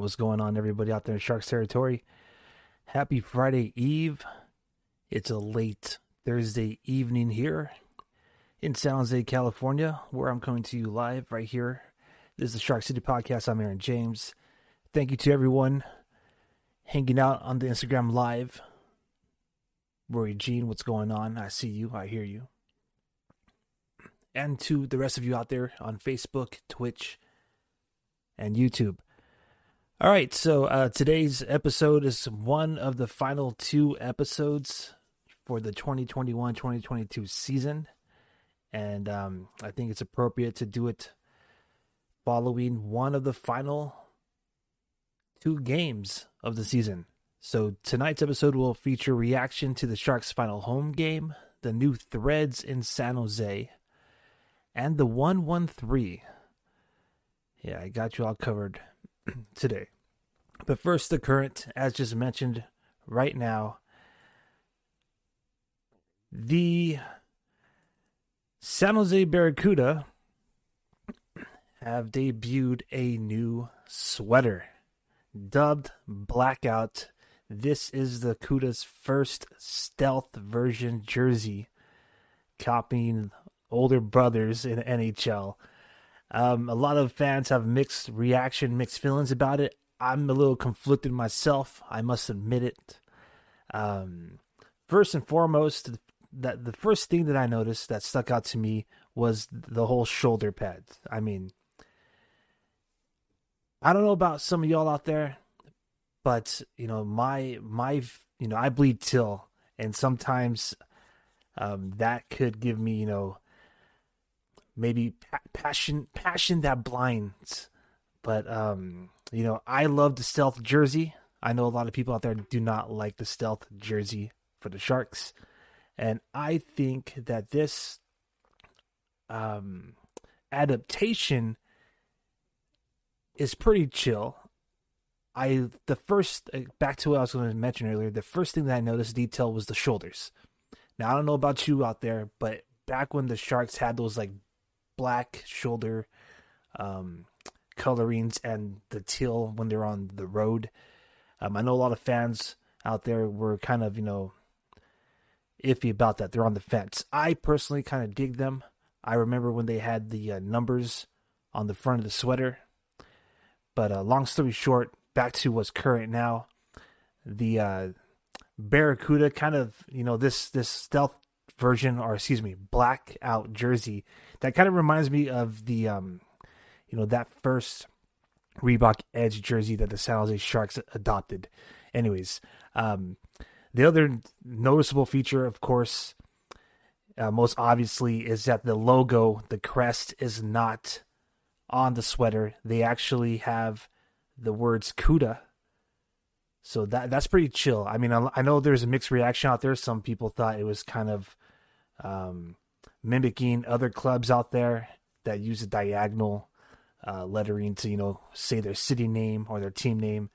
Right, what's going on, everybody out there in Sharks territory? Happy Friday Eve. It's a late Thursday evening here in San Jose, California, where I'm coming to you live right here. This is the Shark City Podcast. I'm Aaron James. Thank you to everyone hanging out on the Instagram Live. Rory Jean, what's going on? I see you, I hear you. And to the rest of you out there on Facebook, Twitch, and YouTube. All right, so uh, today's episode is one of the final two episodes for the 2021 2022 season. And um, I think it's appropriate to do it following one of the final two games of the season. So tonight's episode will feature reaction to the Sharks' final home game, the new threads in San Jose, and the 113. Yeah, I got you all covered today. But first, the current, as just mentioned right now, the San Jose Barracuda have debuted a new sweater dubbed Blackout. This is the Cuda's first stealth version jersey, copying older brothers in NHL. Um, a lot of fans have mixed reaction, mixed feelings about it. I'm a little conflicted myself. I must admit it. Um, first and foremost, that the first thing that I noticed that stuck out to me was the whole shoulder pads. I mean, I don't know about some of y'all out there, but you know, my my you know, I bleed till, and sometimes um, that could give me you know maybe pa- passion passion that blinds. But um you know i love the stealth jersey. I know a lot of people out there do not like the stealth jersey for the sharks. And i think that this um adaptation is pretty chill. I the first uh, back to what i was going to mention earlier the first thing that i noticed detail was the shoulders. Now i don't know about you out there but back when the sharks had those like black shoulder um, colorings and the teal when they're on the road. Um, I know a lot of fans out there were kind of, you know, iffy about that. They're on the fence. I personally kind of dig them. I remember when they had the uh, numbers on the front of the sweater. But uh, long story short, back to what's current now. The uh, Barracuda kind of, you know, this this stealth version, or excuse me, blackout jersey that kind of reminds me of the um, you know, that first Reebok Edge jersey that the San Jose Sharks adopted. Anyways, um, the other noticeable feature, of course, uh, most obviously, is that the logo, the crest, is not on the sweater. They actually have the words CUDA. So that that's pretty chill. I mean, I, I know there's a mixed reaction out there. Some people thought it was kind of um, mimicking other clubs out there that use a diagonal uh, lettering to you know say their city name or their team name.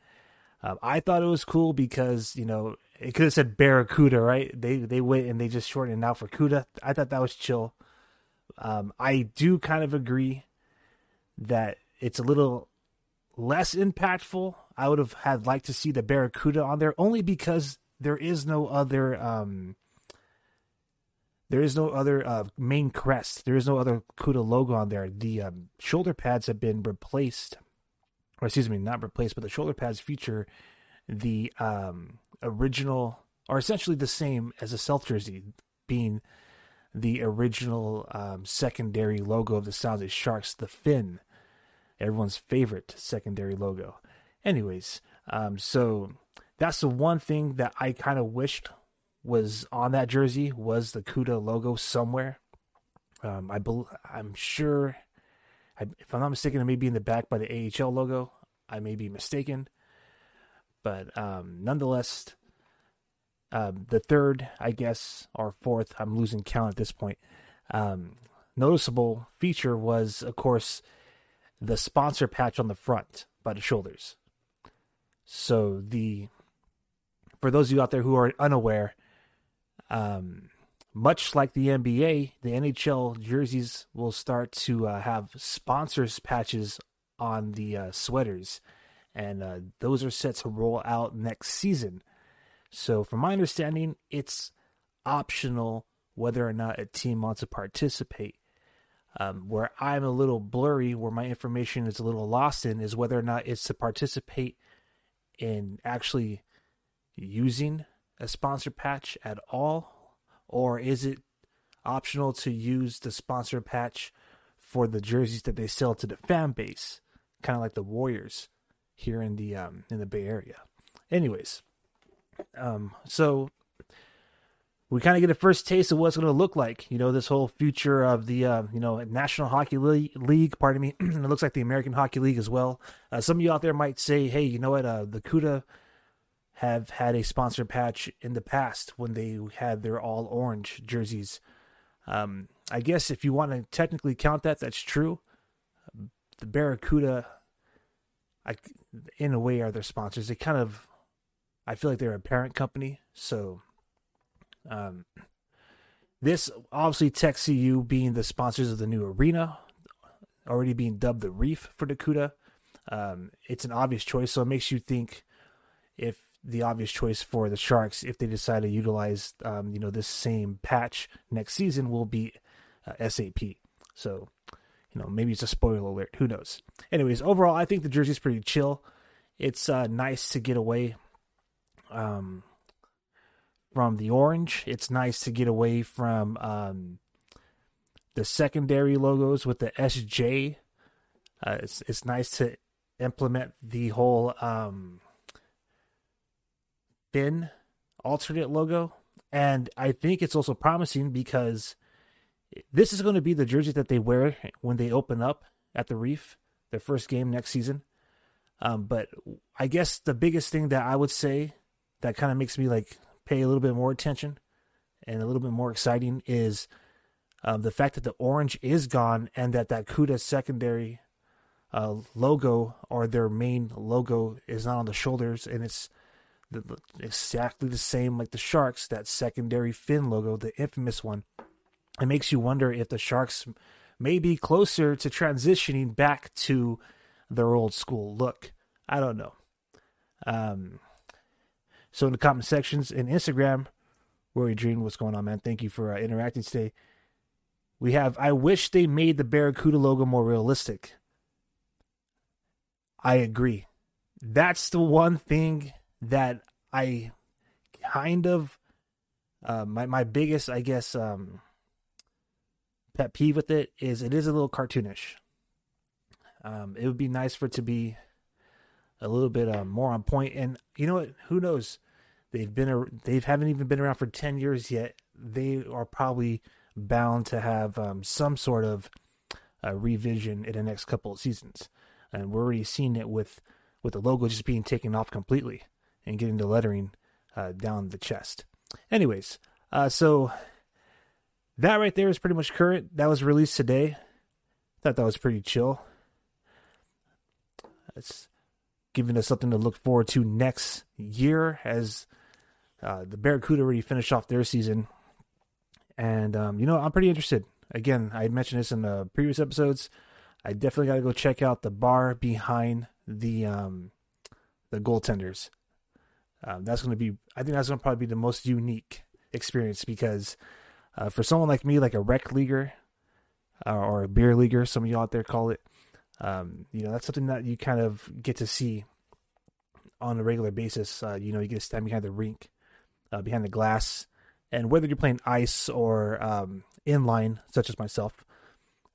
Um, I thought it was cool because you know it could have said Barracuda, right? They they went and they just shortened it out for Cuda. I thought that was chill. Um, I do kind of agree that it's a little less impactful. I would have had liked to see the Barracuda on there only because there is no other um, there is no other uh, main crest. There is no other Cuda logo on there. The um, shoulder pads have been replaced, or excuse me, not replaced, but the shoulder pads feature the um, original, or essentially the same as a self jersey, being the original um, secondary logo of the San Jose Sharks, the fin, everyone's favorite secondary logo. Anyways, um, so that's the one thing that I kind of wished was on that jersey was the Cuda logo somewhere. Um, I bel- I'm sure, I, if I'm not mistaken, it may be in the back by the AHL logo. I may be mistaken, but um, nonetheless, um, the third, I guess, or fourth, I'm losing count at this point. Um, noticeable feature was, of course, the sponsor patch on the front by the shoulders. So the for those of you out there who are unaware, um, much like the NBA, the NHL jerseys will start to uh, have sponsors patches on the uh, sweaters, and uh, those are set to roll out next season. So, from my understanding, it's optional whether or not a team wants to participate. Um, where I'm a little blurry, where my information is a little lost in, is whether or not it's to participate in actually using a sponsor patch at all, or is it optional to use the sponsor patch for the jerseys that they sell to the fan base, kind of like the Warriors here in the um, in the Bay Area. Anyways, um, so we kind of get a first taste of what's going to look like. You know, this whole future of the uh, you know National Hockey League. Pardon me. And it looks like the American Hockey League as well. Uh, some of you out there might say, "Hey, you know what? Uh, the CUDA have had a sponsor patch in the past when they had their all orange jerseys." Um, I guess if you want to technically count that, that's true. The Barracuda, I, in a way, are their sponsors. They kind of, I feel like they're a parent company, so um, this obviously Tech CU being the sponsors of the new arena, already being dubbed the Reef for Dakuda. Um, it's an obvious choice, so it makes you think if the obvious choice for the Sharks, if they decide to utilize, um, you know, this same patch next season, will be uh, SAP. So, you know, maybe it's a spoiler alert. Who knows? Anyways, overall, I think the jersey's pretty chill. It's uh, nice to get away. Um, from the orange. It's nice to get away from um, the secondary logos with the SJ. Uh, it's it's nice to implement the whole um, fin alternate logo, and I think it's also promising because this is going to be the jersey that they wear when they open up at the Reef, their first game next season. Um, but I guess the biggest thing that I would say that kind of makes me like pay a little bit more attention and a little bit more exciting is um, the fact that the orange is gone and that that CUDA secondary uh, logo or their main logo is not on the shoulders and it's exactly the same like the Sharks, that secondary fin logo, the infamous one. It makes you wonder if the Sharks may be closer to transitioning back to their old school look. I don't know. Um, so in the comment sections in Instagram, Rory Dream, what's going on, man? Thank you for uh, interacting today. We have, I wish they made the Barracuda logo more realistic. I agree. That's the one thing that I kind of, uh, my, my biggest, I guess, um, pet peeve with it is it is a little cartoonish. Um, it would be nice for it to be a little bit uh, more on point. And you know what? Who knows? They've been they haven't even been around for ten years yet. They are probably bound to have um, some sort of uh, revision in the next couple of seasons, and we're already seeing it with with the logo just being taken off completely and getting the lettering uh, down the chest. Anyways, uh, so that right there is pretty much current. That was released today. Thought that was pretty chill. It's giving us something to look forward to next year as uh, the Barracuda already finished off their season, and um, you know I'm pretty interested. Again, I mentioned this in the previous episodes. I definitely got to go check out the bar behind the um, the goaltenders. Um, that's going to be, I think that's going to probably be the most unique experience because uh, for someone like me, like a rec leaguer uh, or a beer leaguer, some of you out there call it, um, you know, that's something that you kind of get to see on a regular basis. Uh, you know, you get to stand behind the rink uh, behind the glass. And whether you're playing ice or um, inline, such as myself,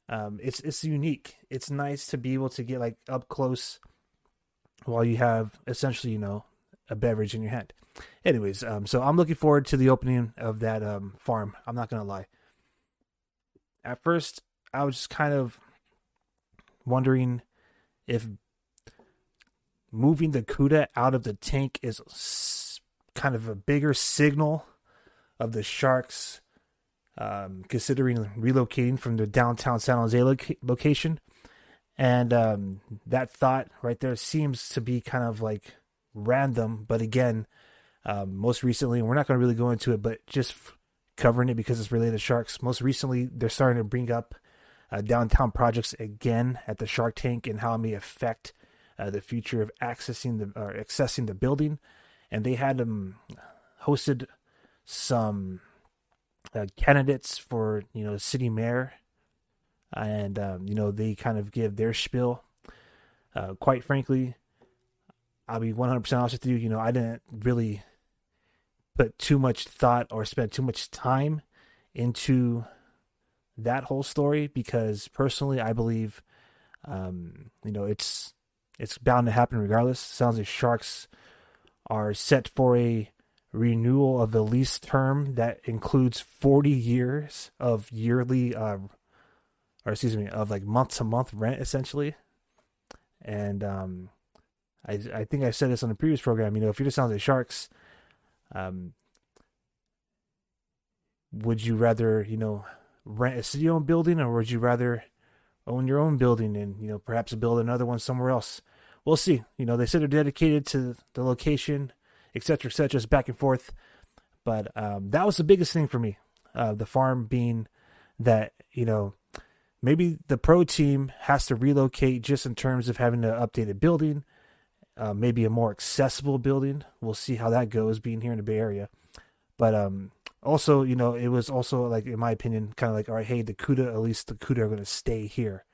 um, it's it's unique. It's nice to be able to get like up close while you have essentially, you know, a beverage in your hand. Anyways, um, so I'm looking forward to the opening of that um, farm. I'm not gonna lie. At first, I was just kind of wondering if moving the Cuda out of the tank is kind of a bigger signal of the Sharks um, considering relocating from the downtown San Jose location. And um, that thought right there seems to be kind of like random. But again, um, most recently, we're not going to really go into it, but just covering it because it's related to Sharks. Most recently, they're starting to bring up uh, downtown projects again at the Shark Tank and how it may affect uh, the future of accessing the or accessing the building, and they had um hosted some uh, candidates for you know city mayor, and um, you know they kind of give their spiel. Uh, quite frankly, I'll be 100% honest with you. You know, I didn't really put too much thought or spend too much time into that whole story because personally, I believe, um, you know, it's it's bound to happen regardless. Sounds like Sharks are set for a renewal of the lease term that includes 40 years of yearly, uh, or excuse me, of like month to month rent essentially. And um, I I think I said this on the previous program. You know, if you're the San Jose Sharks, um, would you rather you know rent a city-owned building, or would you rather own your own building and you know perhaps build another one somewhere else? We'll see. You know, they said they're dedicated to the location, et etc., etc., just back and forth. But um, that was the biggest thing for me. Uh, the farm being that you know maybe the pro team has to relocate just in terms of having an updated building, uh, maybe a more accessible building. We'll see how that goes being here in the Bay Area. But um, also, you know, it was also like, in my opinion, kind of like, all right, hey, the CUDA, at least the CUDA are going to stay here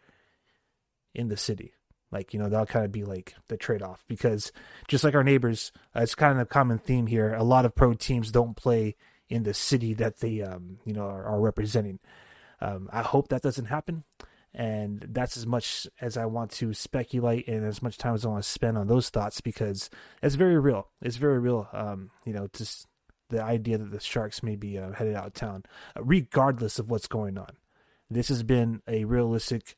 in the city. Like, you know, that'll kind of be like the trade off because just like our neighbors, uh, it's kind of a common theme here. A lot of pro teams don't play in the city that they, um, you know, are, are representing. Um, I hope that doesn't happen. And that's as much as I want to speculate and as much time as I want to spend on those thoughts because it's very real. It's very real, um, you know, just the idea that the Sharks may be uh, headed out of town, uh, regardless of what's going on. This has been a realistic,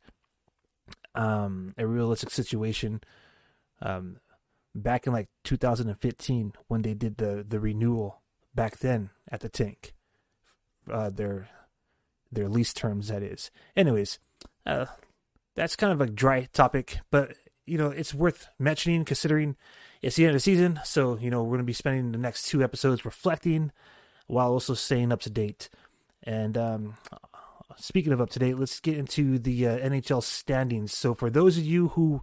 um, a realistic situation. Um, back in like 2015 when they did the the renewal back then at the tank, uh, their their lease terms that is. Anyways, uh, that's kind of a dry topic, but you know it's worth mentioning considering it's the end of the season. So you know we're going to be spending the next two episodes reflecting while also staying up to date. And um, speaking of up to date, let's get into the uh, NHL standings. So for those of you who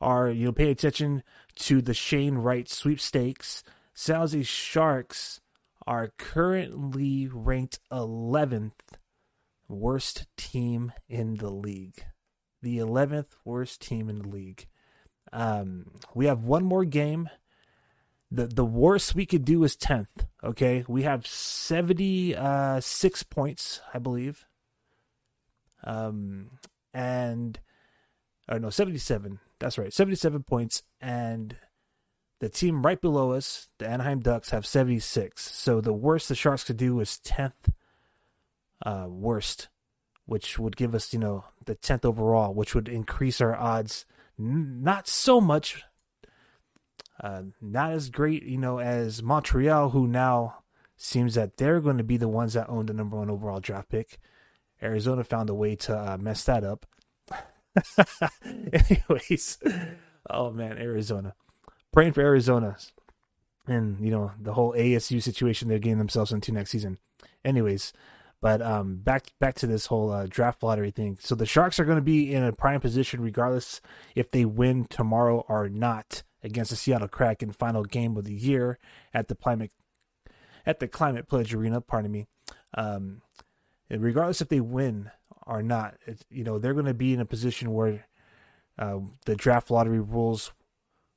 are you know paying attention to the Shane Wright sweepstakes, Jose Sharks are currently ranked 11th worst team in the league. The 11th worst team in the league. Um, we have one more game. The the worst we could do is 10th. Okay. We have 76 points, I believe. Um, and, or no, 77. That's right. 77 points. And the team right below us, the Anaheim Ducks, have 76. So the worst the Sharks could do is 10th uh, worst, which would give us, you know, the 10th overall, which would increase our odds n- not so much, uh, not as great, you know, as Montreal, who now seems that they're going to be the ones that own the number one overall draft pick. Arizona found a way to uh, mess that up. Anyways, oh man, Arizona. Praying for Arizona and, you know, the whole ASU situation they're getting themselves into next season. Anyways, but um, back back to this whole uh, draft lottery thing. So the Sharks are going to be in a prime position regardless if they win tomorrow or not against the Seattle Kraken final game of the year at the climate at the Climate Pledge Arena. Pardon me. Um, regardless if they win or not, you know they're going to be in a position where uh, the draft lottery rules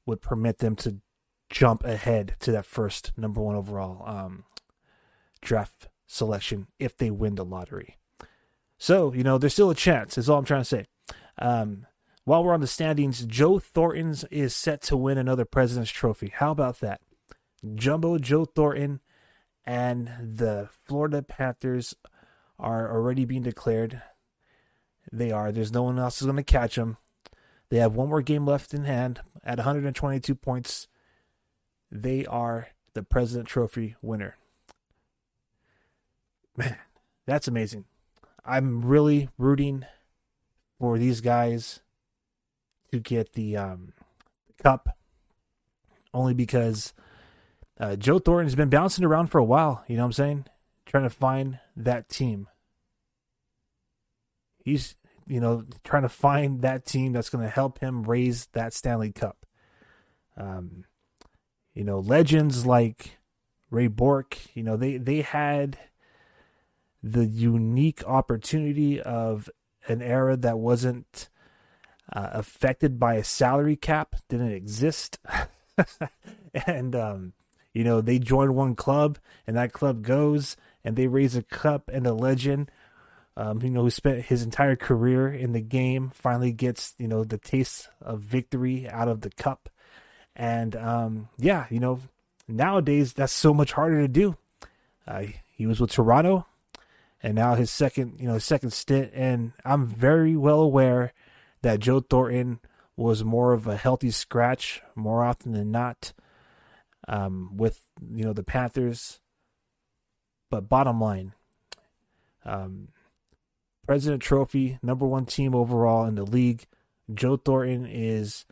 would permit them to jump ahead to that first number one overall um, draft selection if they win the lottery. So, you know, there's still a chance, is all I'm trying to say. Um, while we're on the standings, Joe Thornton's is set to win another President's Trophy. How about that? Jumbo Joe Thornton and the Florida Panthers are already being declared. They are. There's no one else is going to catch them. They have one more game left in hand at 122 points. They are the President Trophy winner. Man, that's amazing. I'm really rooting for these guys to get the um, cup, only because uh, Joe Thornton has been bouncing around for a while. You know what I'm saying? Trying to find that team. He's you know, trying to find that team that's going to help him raise that Stanley Cup. Um, you know, legends like Ray Bourque, you know, they they had the unique opportunity of an era that wasn't uh, affected by a salary cap, didn't exist. and um, you know, they join one club and that club goes and they raise a cup and a legend um, you know, who spent his entire career in the game, finally gets, you know, the taste of victory out of the cup. And um, yeah, you know, nowadays that's so much harder to do. Uh, he was with Toronto, and now his second, you know, second stint. And I'm very well aware that Joe Thornton was more of a healthy scratch more often than not um, with you know the Panthers. But bottom line, um, President Trophy, number one team overall in the league. Joe Thornton is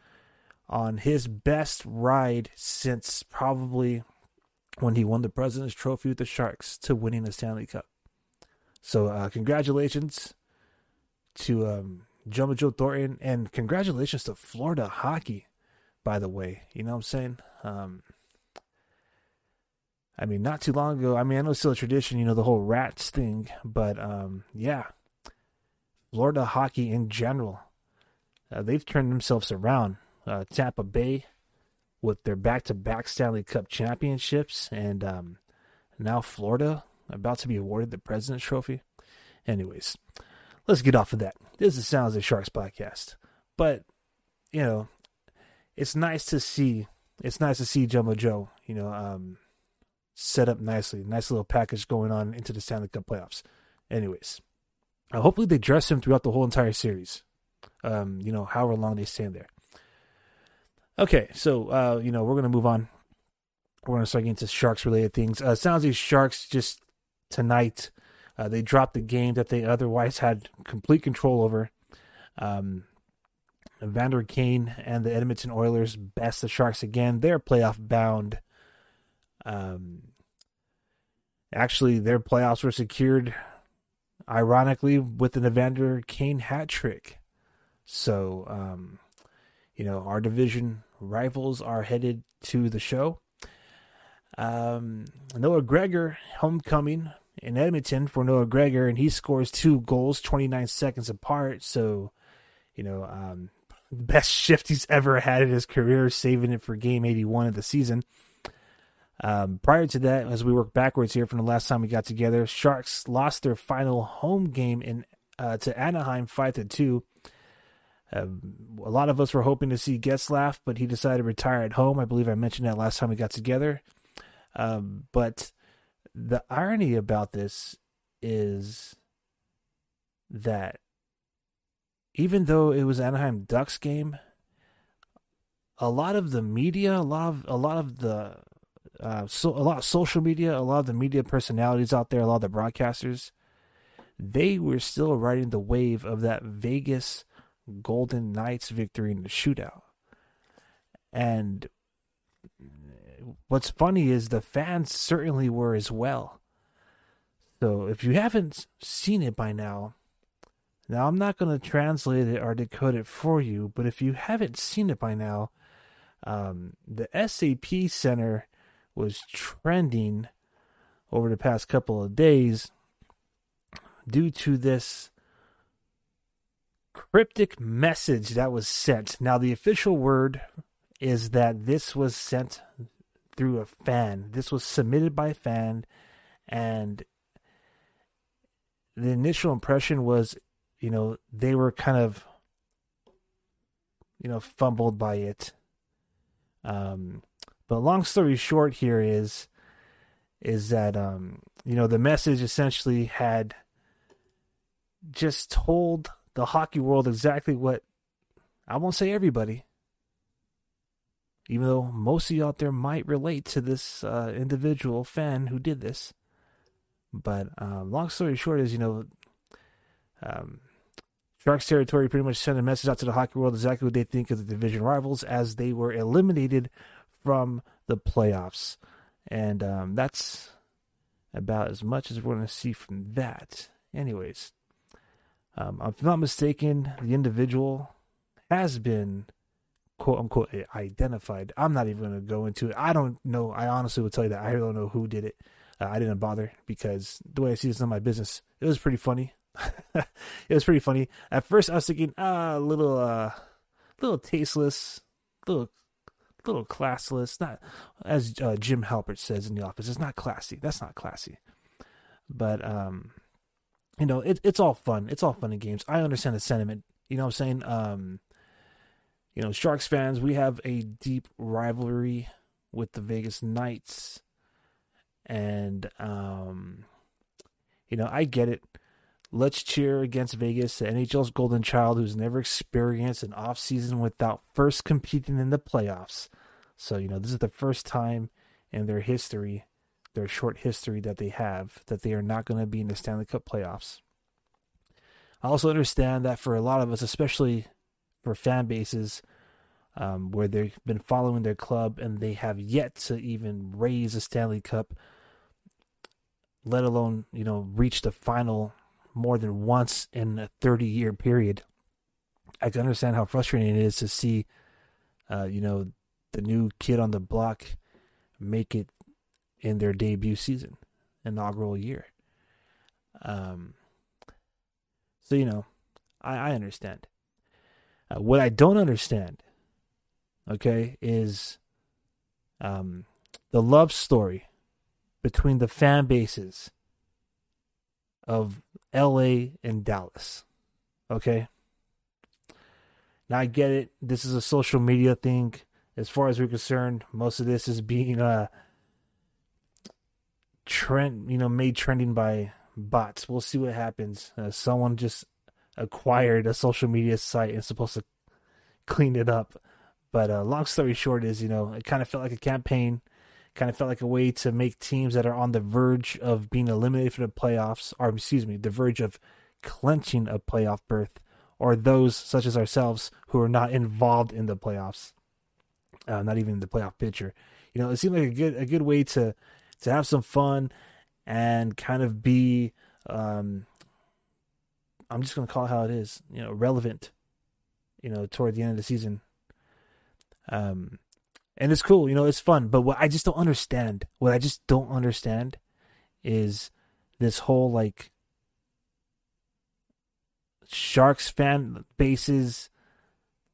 on his best ride since probably when he won the President's Trophy with the Sharks to winning the Stanley Cup. So, uh, congratulations to um, Jumbo Joe Thornton, and congratulations to Florida hockey, by the way. You know what I'm saying? Um, I mean, not too long ago. I mean, I know it's still a tradition, you know, the whole rats thing, but um, yeah, Florida hockey in general. Uh, they've turned themselves around. Uh, Tampa Bay with their back-to-back Stanley Cup championships, and um, now Florida about to be awarded the President's Trophy. Anyways, let's get off of that. This is Sounds of Sharks podcast, but you know, it's nice to see. It's nice to see Jumbo Joe. You know, um, set up nicely. Nice little package going on into the Stanley Cup playoffs. Anyways, uh, hopefully, they dress him throughout the whole entire series. Um, you know, however long they stand there. Okay, so uh, you know we're gonna move on. We're gonna start getting into Sharks related things. Uh, sounds like Sharks just tonight uh, they dropped the game that they otherwise had complete control over. Um, Evander Kane and the Edmonton Oilers best the Sharks again. They're playoff bound. Um, actually, their playoffs were secured ironically with an Evander Kane hat trick. So, um, you know, our division rivals are headed to the show. Um, Noah Gregor, homecoming in Edmonton for Noah Gregor, and he scores two goals 29 seconds apart. So, you know, um, the best shift he's ever had in his career, saving it for game 81 of the season. Um, prior to that, as we work backwards here from the last time we got together, Sharks lost their final home game in uh, to Anaheim five to two. Um, a lot of us were hoping to see Getzlaf, but he decided to retire at home. I believe I mentioned that last time we got together. Um, but the irony about this is that even though it was Anaheim Ducks game, a lot of the media, a lot of a lot of the uh, so a lot of social media, a lot of the media personalities out there, a lot of the broadcasters, they were still riding the wave of that Vegas Golden Knights victory in the shootout. And what's funny is the fans certainly were as well. So if you haven't seen it by now, now I'm not going to translate it or decode it for you, but if you haven't seen it by now, um, the SAP Center was trending over the past couple of days due to this cryptic message that was sent. Now, the official word is that this was sent through a fan. This was submitted by a fan, and the initial impression was, you know, they were kind of, you know, fumbled by it. Um, but long story short here is is that um you know the message essentially had just told the hockey world exactly what I won't say everybody even though most of you out there might relate to this uh, individual fan who did this. But um, long story short is, you know, um, Sharks territory pretty much sent a message out to the hockey world exactly what they think of the division rivals as they were eliminated from the playoffs. And um, that's about as much as we're going to see from that. Anyways, Um, if I'm not mistaken, the individual has been quote unquote identified. I'm not even going to go into it. I don't know. I honestly will tell you that I don't know who did it. Uh, I didn't bother because the way I see it's not my business. It was pretty funny. it was pretty funny. At first, I was thinking, ah, a little, uh, little tasteless, little, little classless. Not as uh, Jim Halpert says in the office. It's not classy. That's not classy. But um, you know, it, it's all fun. It's all fun in games. I understand the sentiment. You know what I'm saying? Um, you know, Sharks fans, we have a deep rivalry with the Vegas Knights. And, um, you know, I get it. Let's cheer against Vegas, the NHL's golden child who's never experienced an off season without first competing in the playoffs. So, you know, this is the first time in their history, their short history that they have, that they are not going to be in the Stanley Cup playoffs. I also understand that for a lot of us, especially for fan bases um, where they've been following their club and they have yet to even raise a Stanley Cup, let alone you know reach the final more than once in a 30 year period. I can understand how frustrating it is to see, uh, you know, the new kid on the block make it in their debut season, inaugural year. Um, so you know, I, I understand. Uh, what I don't understand, okay, is um, the love story between the fan bases of LA and Dallas. Okay? Now I get it. This is a social media thing. As far as we're concerned, most of this is being uh trend, you know, made trending by bots. We'll see what happens. Uh, someone just acquired a social media site and supposed to clean it up. But uh, long story short is, you know, it kind of felt like a campaign, kind of felt like a way to make teams that are on the verge of being eliminated from the playoffs, or excuse me, the verge of clenching a playoff berth, or those such as ourselves who are not involved in the playoffs, uh, not even in the playoff picture. You know, it seemed like a good a good way to to have some fun and kind of be um, I'm just gonna call it how it is, you know, relevant, you know, toward the end of the season. Um, and it's cool, you know, it's fun. But what I just don't understand, what I just don't understand, is this whole like Sharks fan bases,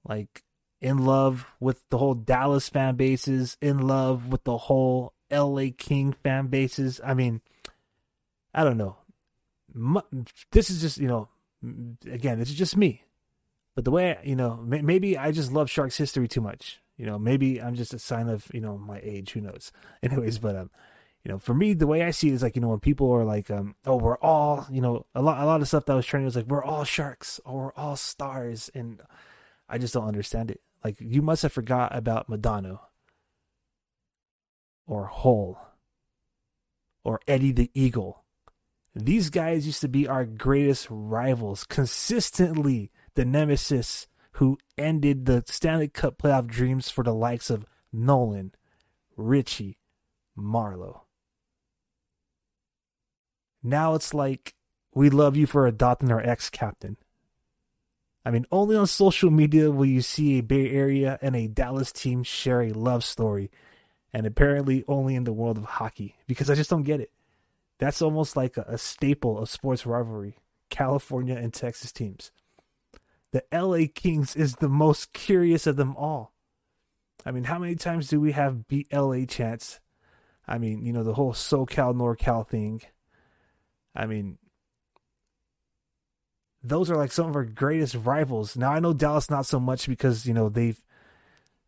like in love with the whole Dallas fan bases, in love with the whole LA King fan bases. I mean, I don't know. This is just you know again, this is just me. But the way, you know, maybe I just love Sharks history too much. You know, maybe I'm just a sign of, you know, my age. Who knows? Anyways, but, um, you know, for me, the way I see it is like, you know, when people are like, um, oh, we're all, you know, a lot, a lot of stuff that was trending was like, we're all sharks or we're all stars. And I just don't understand it. Like, you must have forgot about Modano or Hull or Eddie the Eagle these guys used to be our greatest rivals, consistently the nemesis who ended the Stanley Cup playoff dreams for the likes of Nolan, Ricci, Marleau. Now it's like we love you for adopting our ex captain. I mean, only on social media will you see a Bay Area and a Dallas team share a love story, and apparently only in the world of hockey, because I just don't get it. That's almost like a, a staple of sports rivalry. California and Texas teams. The LA Kings is the most curious of them all. I mean, how many times do we have beat LA chants? I mean, you know, the whole SoCal NorCal thing. I mean, those are like some of our greatest rivals. Now I know Dallas not so much because you know they've,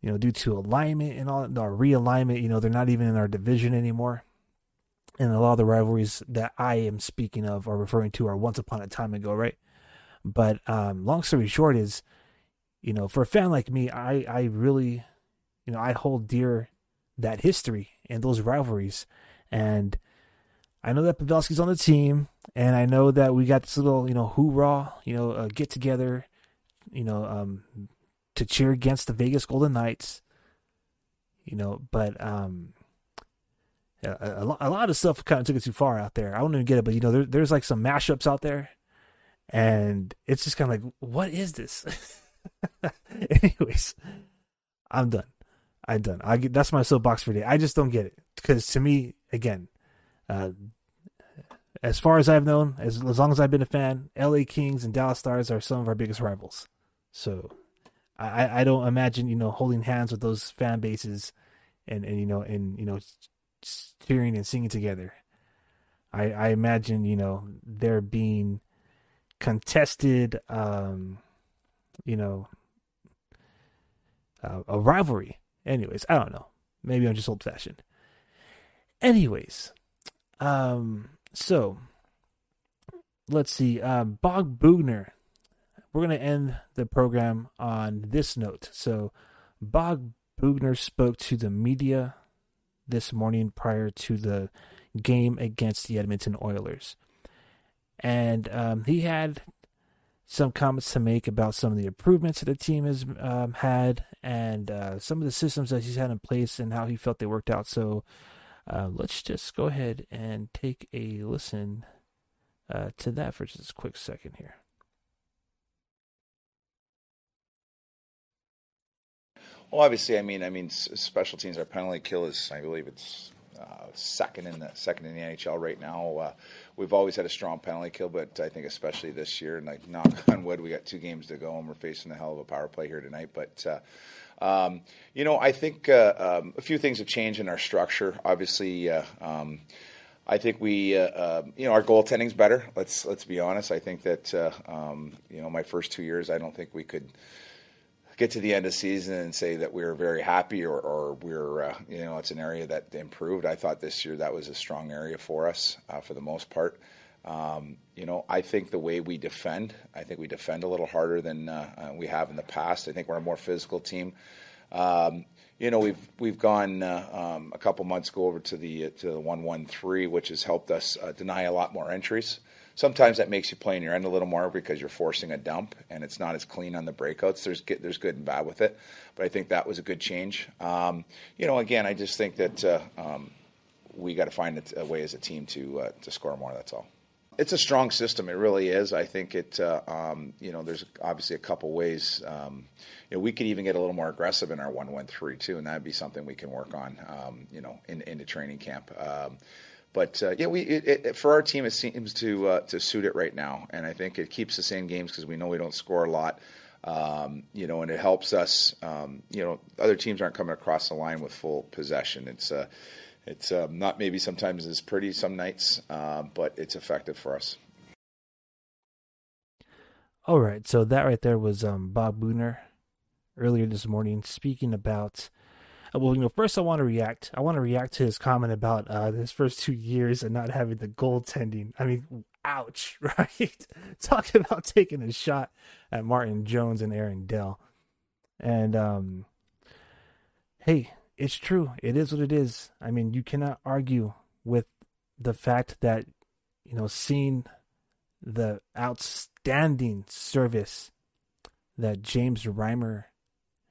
you know, due to alignment and all, our realignment, you know, they're not even in our division anymore and a lot of the rivalries that I am speaking of or referring to are once upon a time ago, right? But um, long story short is, you know, for a fan like me, I I really, you know, I hold dear that history and those rivalries, and I know that Pavelski's on the team, and I know that we got this little, you know, hoorah, you know, uh, get together, you know, um, to cheer against the Vegas Golden Knights, you know, but um, a, a, lot of stuff kind of took it too far out there. I don't even get it, but you know, there, there's like some mashups out there, and it's just kind of like, what is this? Anyways, I'm done. I'm done. I get that's my soapbox for today. I just don't get it because to me, again, uh, as far as I've known, as as long as I've been a fan, L.A. Kings and Dallas Stars are some of our biggest rivals. So, I I don't imagine you know holding hands with those fan bases, and and you know and you know cheering and singing together. I I imagine you know there being contested, um, you know, uh, a rivalry. Anyways, I don't know. Maybe I'm just old fashioned. Anyways, um, so let's see. Uh, Bob Boughner. We're gonna end the program on this note. So, Bob Boughner spoke to the media this morning prior to the game against the Edmonton Oilers and um, he had some comments to make about some of the improvements that the team has um, had and uh, some of the systems that he's had in place and how he felt they worked out. So uh, let's just go ahead and take a listen uh, to that for just a quick second here. Well, obviously, I mean, I mean, special teams. Our penalty kill is, I believe, it's uh, second in the second in the NHL right now. Uh, we've always had a strong penalty kill, but I think especially this year, and like knock on wood, we got two games to go, and we're facing a hell of a power play here tonight. But uh, um, you know, I think uh, um, a few things have changed in our structure. Obviously. Uh, um, I think we, uh, uh, you know, our goaltending's better. Let's let's be honest. I think that, uh, um, you know, my first two years, I don't think we could get to the end of season and say that we are very happy or, or we're uh, you know it's an area that improved. I thought this year that was a strong area for us uh, for the most part. Um, you know, I think the way we defend, I think we defend a little harder than uh, uh we have in the past. I think we're a more physical team. Um, you know, we've we've gone uh, um, a couple months ago over to the to the one one three, which has helped us uh, deny a lot more entries sometimes that makes you play in your end a little more because you're forcing a dump and it's not as clean on the breakouts. There's there's good and bad with it, but I think that was a good change. Um, you know, again, I just think that uh, um, we got to find a way as a team to uh, to score more. That's all. It's a strong system. It really is. I think it. Uh, um, you know, there's obviously a couple ways. Um, you know, we could even get a little more aggressive in our one-one-three too, and that'd be something we can work on. Um, you know, in, into training camp. But uh, yeah, we it, it, for our team it seems to uh, to suit it right now, and I think it keeps us in games because we know we don't score a lot. Um, you know, and it helps us. Um, you know, other teams aren't coming across the line with full possession. It's uh, it's um, not maybe sometimes as pretty some nights, uh, but it's effective for us. All right, so that right there was um, Bob Boughner earlier this morning speaking about well, you know, first I want to react. I want to react to his comment about uh, his first two years and not having the goaltending. I mean, ouch, right? Talking about taking a shot at Martin Jones and Aaron Dell. And um, hey, it's true. It is what it is. I mean, you cannot argue with the fact that you know seeing the outstanding service that James Reimer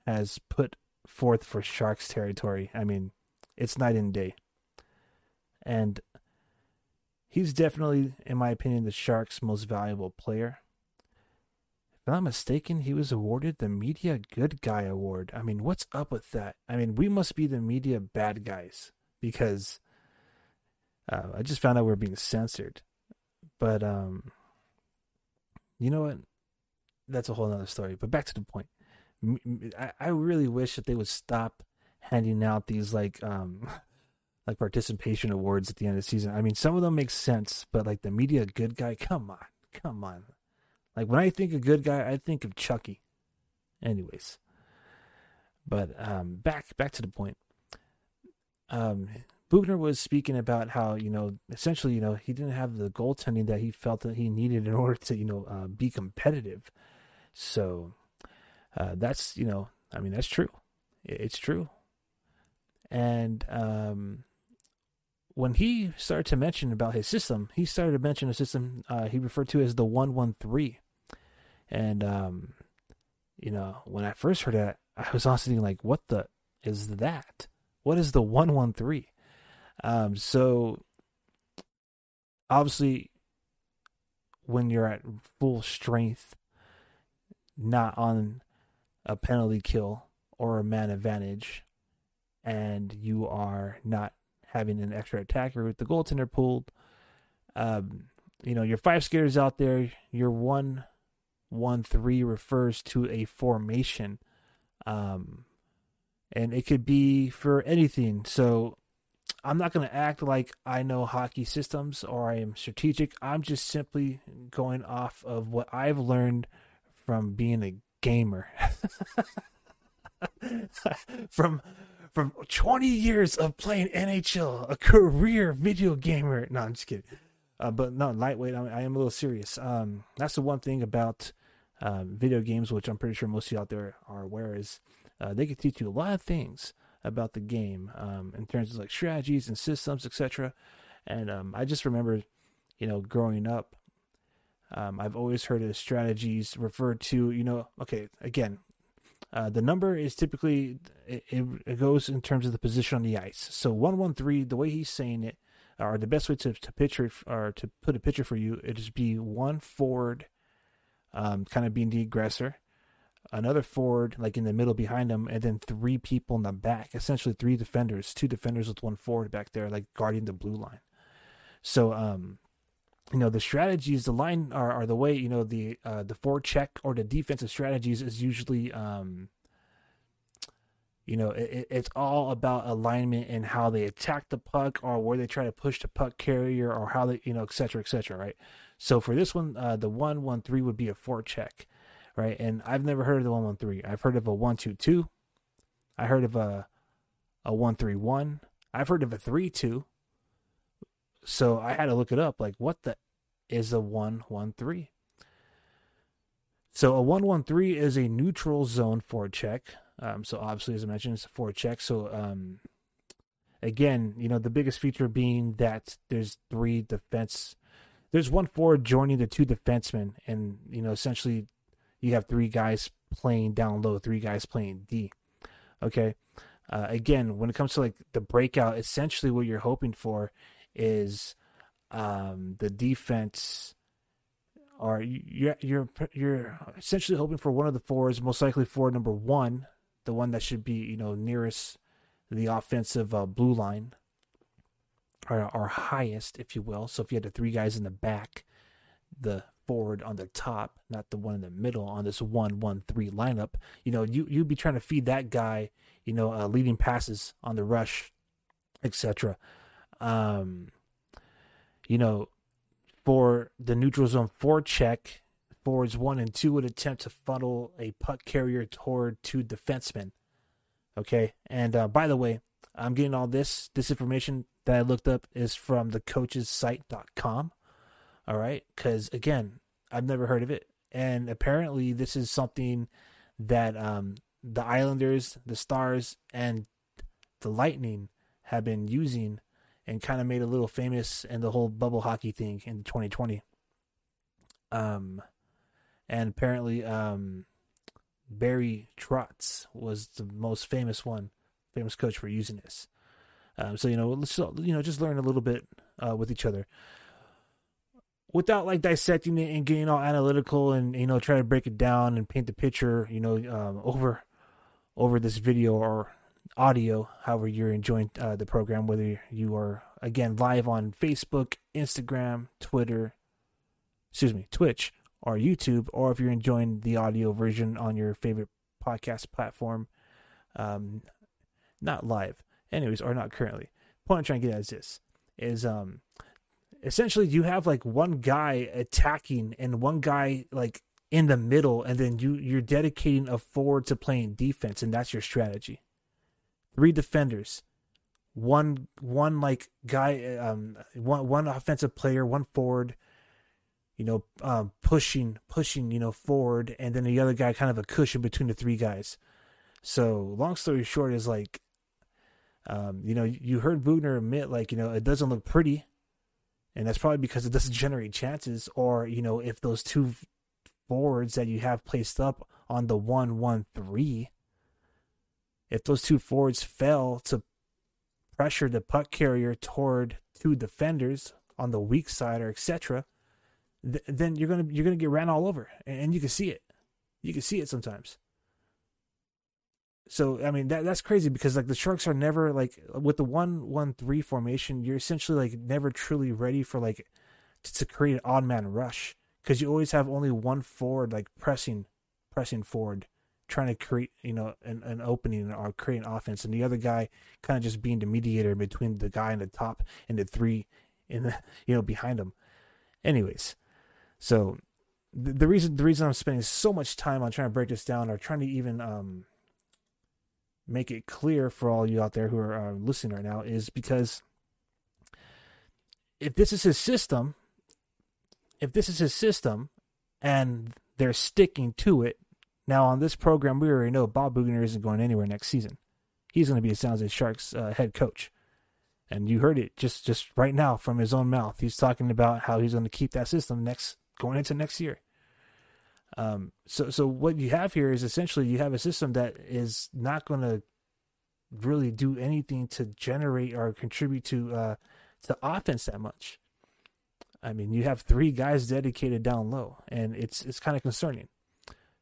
has put forth for Sharks territory. I mean, it's night and day. And he's definitely, in my opinion, the Sharks' most valuable player. If I'm not mistaken, he was awarded the Media Good Guy Award. I mean, what's up with that? I mean, we must be the media bad guys because uh, I just found out we are being censored. But um, you know what? That's a whole other story. But back to the point. I, really wish that they would stop handing out these like um like participation awards at the end of the season. I mean, some of them make sense, but like the media good guy, come on, come on. Like when I think of good guy, I think of Chucky. Anyways, but um, back back to the point. Um, Boughner was speaking about how you know essentially you know he didn't have the goaltending that he felt that he needed in order to you know uh, be competitive. So uh, that's you know, I mean, that's true. It's true. And um, when he started to mention about his system, he started to mention a system uh, he referred to as the one one three. And um, you know, when I first heard that, I was honestly like, what the is that? What is the one one three? Um, so obviously when you're at full strength, not on a penalty kill or a man advantage, and you are not having an extra attacker with the goaltender pulled. Um, you know, your five skaters out there, your one one three refers to a formation. Um, and it could be for anything. So I'm not going to act like I know hockey systems or I am strategic. I'm just simply going off of what I've learned from being a gamer. from from 20 years of playing NHL, a career video gamer. No, I'm just kidding. Uh, but no, lightweight. I, I, am a little serious. Um, that's the one thing about um, video games, which I'm pretty sure most of you out there are aware, is uh, they can teach you a lot of things about the game um, in terms of like strategies and systems, etc. And um, I just remember, you know, growing up, um, I've always heard of strategies referred to, you know, okay, again, uh, the number is typically it, it, goes in terms of the position on the ice. So one one three, the way he's saying it, or the best way to to picture or to put a picture for you, it is be one forward, um, kind of being the aggressor, another forward like in the middle behind him, and then three people in the back. Essentially, three defenders, two defenders with one forward back there, like guarding the blue line. So, um, you know, the strategies, the line are, are the way you know the uh, the forward check or the defensive strategies is usually. Um, you know, it, it's all about alignment and how they attack the puck or where they try to push the puck carrier or how they, you know, etc cetera, et cetera, right? So for this one, uh, the 113 would be a forecheck right? And I've never heard of the 113. I've heard of a 122. I heard of a a 131. I've heard of a 32. So I had to look it up like what the is a 113? So a 113 is a neutral zone forecheck. Um, so obviously, as I mentioned, it's a forecheck. So um, again, you know, the biggest feature being that there's three defense. There's one forward joining the two defensemen, and you know, essentially you have three guys playing down low, three guys playing D. Okay. Uh, again, when it comes to like the breakout, essentially what you're hoping for is um, the defense, or you're you're you're essentially hoping for one of the fours, most likely forward number one, the one that should be you know nearest the offensive uh, blue line, or, or highest, if you will. So if you had the three guys in the back, the forward on the top, not the one in the middle on this one one three lineup. You know, you you'd be trying to feed that guy, you know, uh, leading passes on the rush, etc. Um, you know, for the neutral zone forecheck, forwards one and two would attempt to funnel a puck carrier toward two defensemen. Okay, and uh, by the way, I'm getting all this this information that I looked up is from the coachessite.com. All right, because again, I've never heard of it, and apparently this is something that um, the Islanders, the Stars, and the Lightning have been using and kind of made a little famous in the whole bubble hockey thing in 2020. Um, and apparently, um, Barry Trotz was the most famous one, famous coach for using this. Um, so you know, let's you know just learn a little bit uh, with each other without like dissecting it and getting all analytical and you know try to break it down and paint the picture you know um, over over this video or audio however you're enjoying uh, the program whether you are again live on facebook instagram twitter excuse me twitch or youtube or if you're enjoying the audio version on your favorite podcast platform um not live anyways or not currently. Point i'm trying to get at is this is um essentially you have like one guy attacking and one guy like in the middle and then you you're dedicating a forward to playing defense and that's your strategy three defenders one one like guy um one one offensive player one forward you know um pushing pushing you know forward and then the other guy kind of a cushion between the three guys so long story short is like um you know you heard Boughner admit like you know it doesn't look pretty and that's probably because it doesn't generate chances. Or you know, if those two forwards that you have placed up on the one one three, if those two forwards fail to pressure the puck carrier toward two defenders on the weak side or etc., th- then you're gonna you're gonna get ran all over, and, you can see it. You can see it sometimes. So I mean that that's crazy because like the Sharks are never like with the one one three formation, you're essentially like never truly ready for like to, to create an odd man rush because you always have only one forward like pressing pressing forward trying to create you know an, an opening or create an offense and the other guy kind of just being the mediator between the guy in the top and the three in the you know behind him. Anyways so the, the reason the reason i'm spending so much time on trying to break this down or trying to even um make it clear for all you out there who are uh, listening right now is because if this is his system if this is his system and they're sticking to it now, on this program, we already know Bob Boughner isn't going anywhere next season. He's going to be a San Jose Sharks uh, head coach. And you heard it just, just right now from his own mouth. He's talking about how he's going to keep that system next going into next year. Um, so, so what you have here is essentially you have a system that is not going to really do anything to generate or contribute to uh, to offense that much. I mean, you have three guys dedicated down low, and it's it's kind of concerning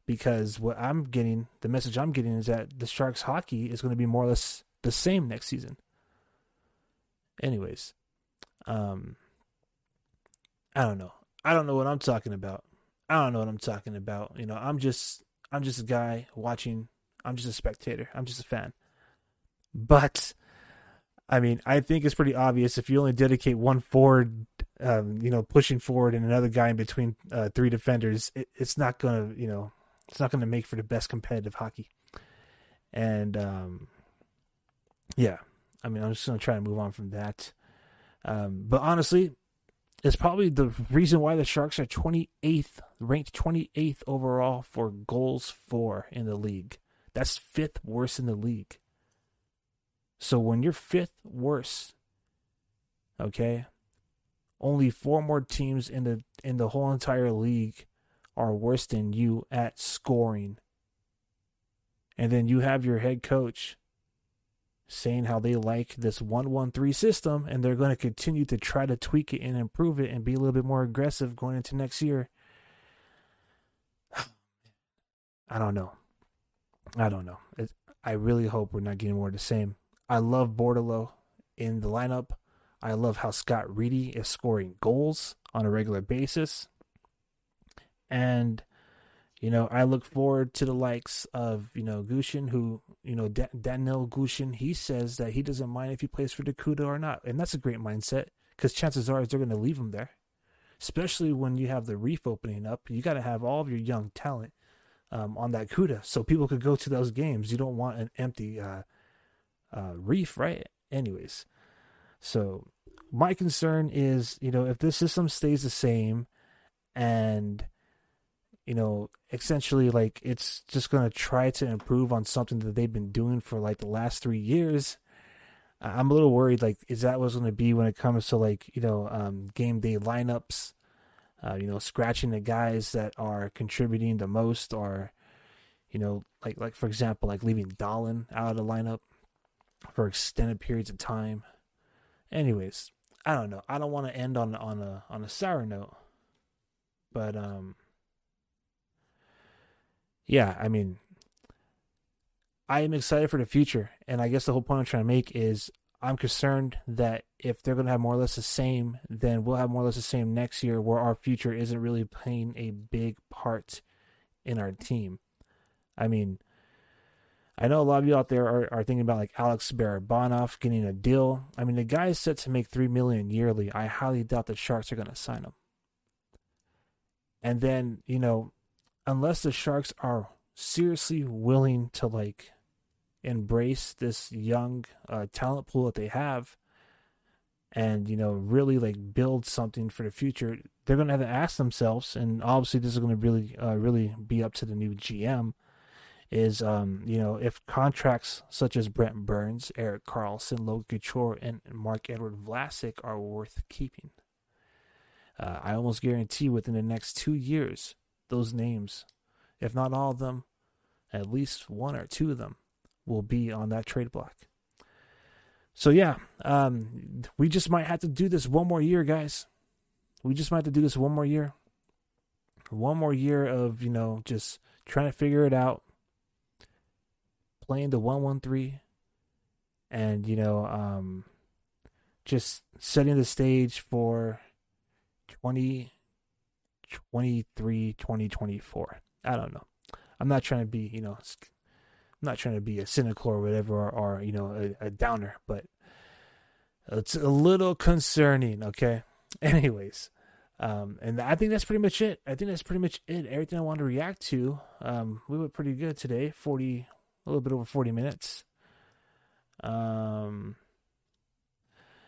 because what I'm getting, the message I'm getting is that the Sharks hockey is going to be more or less the same next season. Anyways, um, I don't know. I don't know what I'm talking about. I don't know what I'm talking about. You know, I'm just I'm just a guy watching. I'm just a spectator. I'm just a fan. But I mean, I think it's pretty obvious if you only dedicate one forward, um, you know, pushing forward and another guy in between uh, three defenders, it, it's not going to, you know, it's not going to make for the best competitive hockey. And um, yeah, I mean, I'm just going to try to move on from that. Um, but honestly, it's probably the reason why the Sharks are 28th, ranked 28th overall for goals for in the league. That's fifth worst in the league. So when you're fifth worst, okay, only four more teams in the in the whole entire league are worse than you at scoring. And then you have your head coach saying how they like this 113 system and they're going to continue to try to tweak it and improve it and be a little bit more aggressive going into next year. I don't know. I don't know. It, I really hope we're not getting more of the same. I love Bordeleau in the lineup. I love how Scott Reedy is scoring goals on a regular basis. And, you know, I look forward to the likes of, you know, Gushchin, who, you know, da- Daniel Gushchin, he says that he doesn't mind if he plays for the Cuda or not. And that's a great mindset because chances are they're going to leave him there. Especially when you have the reef opening up, you got to have all of your young talent um, on that CUDA so people could go to those games. You don't want an empty uh, uh, reef, right? Anyways, so my concern is, you know, if this system stays the same and you know, essentially like it's just going to try to improve on something that they've been doing for like the last three years. I'm a little worried, like, is that what's going to be when it comes to like, you know, um, game day lineups, uh, you know, scratching the guys that are contributing the most or, you know, like, like for example, like leaving Dahlen out of the lineup for extended periods of time. Anyways, I don't know. I don't want to end on on a on a sour note, but um, yeah, I mean, I am excited for the future, and I guess the whole point I'm trying to make is I'm concerned that if they're going to have more or less the same, then we'll have more or less the same next year, where our future isn't really playing a big part in our team. I mean, I know a lot of you out there are, are thinking about like Alex Barabanov getting a deal. I mean, the guy is set to make three million yearly. I highly doubt the Sharks are going to sign him. And then you know, unless the Sharks are seriously willing to like embrace this young uh, talent pool that they have and you know really like build something for the future they're going to have to ask themselves and obviously this is going to really uh, really be up to the new gm is um you know if contracts such as Brent Burns, Erik Karlsson Logan Couture, and Marc-Edouard Vlasic are worth keeping. Uh, I almost guarantee within the next two years, those names, if not all of them, at least one or two of them will be on that trade block. So yeah, um, we just might have to do this one more year, guys. We just might have to do this one more year. one more year of you know just trying to figure it out, playing the one one three, and you know um, just setting the stage for 2023 2024 i don't know i'm not trying to be you know i'm not trying to be a cynical or whatever or, or you know a, a downer but it's a little concerning okay anyways um, and I think that's pretty much it. I think that's pretty much it. Everything I wanted to react to. Um, we went pretty good today. Forty, a little bit over forty minutes. Um,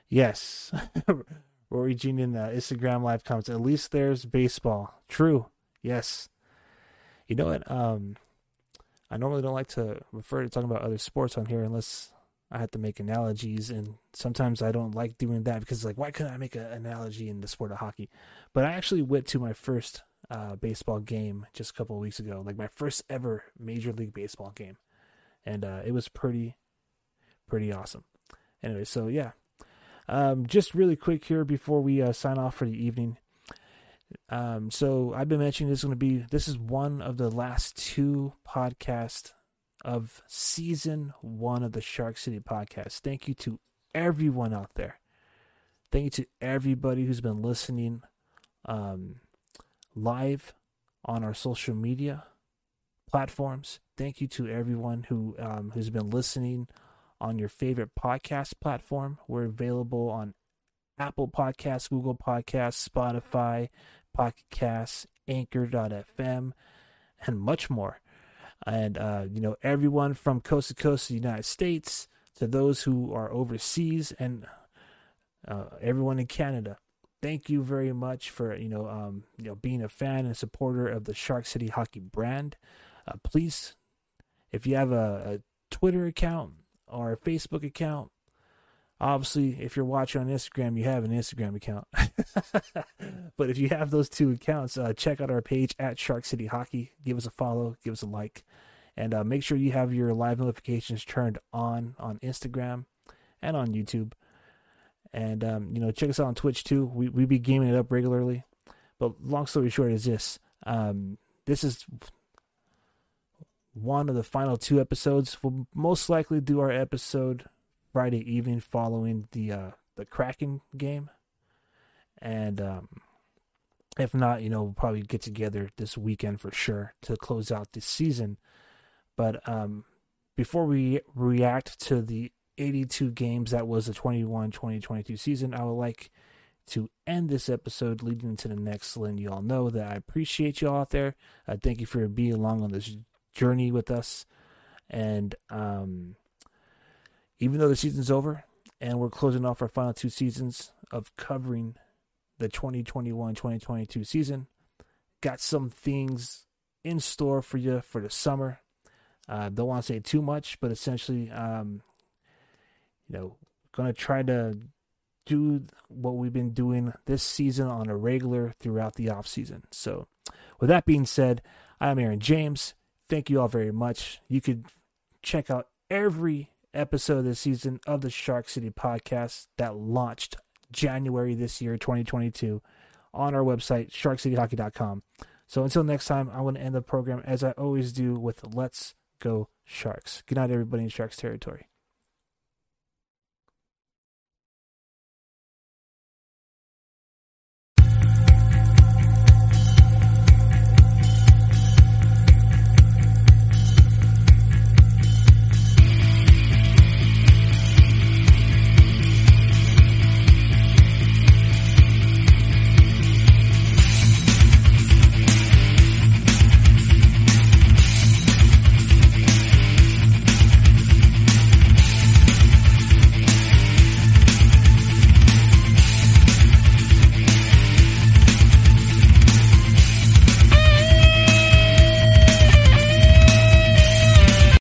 yes, Rory Jean in the Instagram live comments. At least there's baseball. True. Yes. You know what? Um, I normally don't like to refer to talking about other sports on here unless I have to make analogies, and sometimes I don't like doing that because like, why couldn't I make an analogy in the sport of hockey? But I actually went to my first uh, baseball game just a couple weeks ago, like my first ever Major League Baseball game, and uh, it was pretty, pretty awesome. Anyway, so yeah, um, just really quick here before we uh, sign off for the evening. Um, so I've been mentioning this is going to be this is one of the last two podcasts of season one of the Shark City podcast. Thank you to everyone out there. Thank you to everybody who's been listening um, live on our social media platforms. Thank you to everyone who um, who's been listening on your favorite podcast platform. We're available on Apple Podcasts, Google Podcasts, Spotify, Pocket Casts, Anchor.fm, and much more and uh, you know everyone from coast to coast of the United States to those who are overseas and uh, everyone in Canada. Thank you very much for you know um, you know being a fan and supporter of the Shark City Hockey brand. Uh, please, if you have a, a Twitter account or Facebook account, obviously if you're watching on instagram you have an instagram account. But if you have those two accounts uh, check out our page at shark city hockey. Give us a follow give us a like and uh, make sure you have your live notifications turned on on instagram and on youtube. And um, you know check us out on twitch too. We, we be gaming it up regularly. But long story short is this um, this is one of the final two episodes we'll most likely do our episode Friday evening following the uh, the Kraken game, and um, if not, you know, we'll probably get together this weekend for sure to close out this season. But um, before we react to the 82 games that was the 21 2022 season, I would like to end this episode leading into the next, letting you all know that I appreciate you all out there. Uh, thank you for being along on this journey with us. And um, even though the season's over and we're closing off our final two seasons of covering the 2021-2022 season, got some things in store for you for the summer. Uh, don't want to say too much, but essentially, um, you know, going to try to do what we've been doing this season on a regular throughout the off season. So, with that being said, I'm Aaron James. Thank you all very much. You could check out every episode of the season of the Shark City podcast that launched January this year, 2022, on our website, sharkcityhockey.com. So until next time, I want to end the program as I always do with Let's Go Sharks. Good night, everybody in Sharks territory.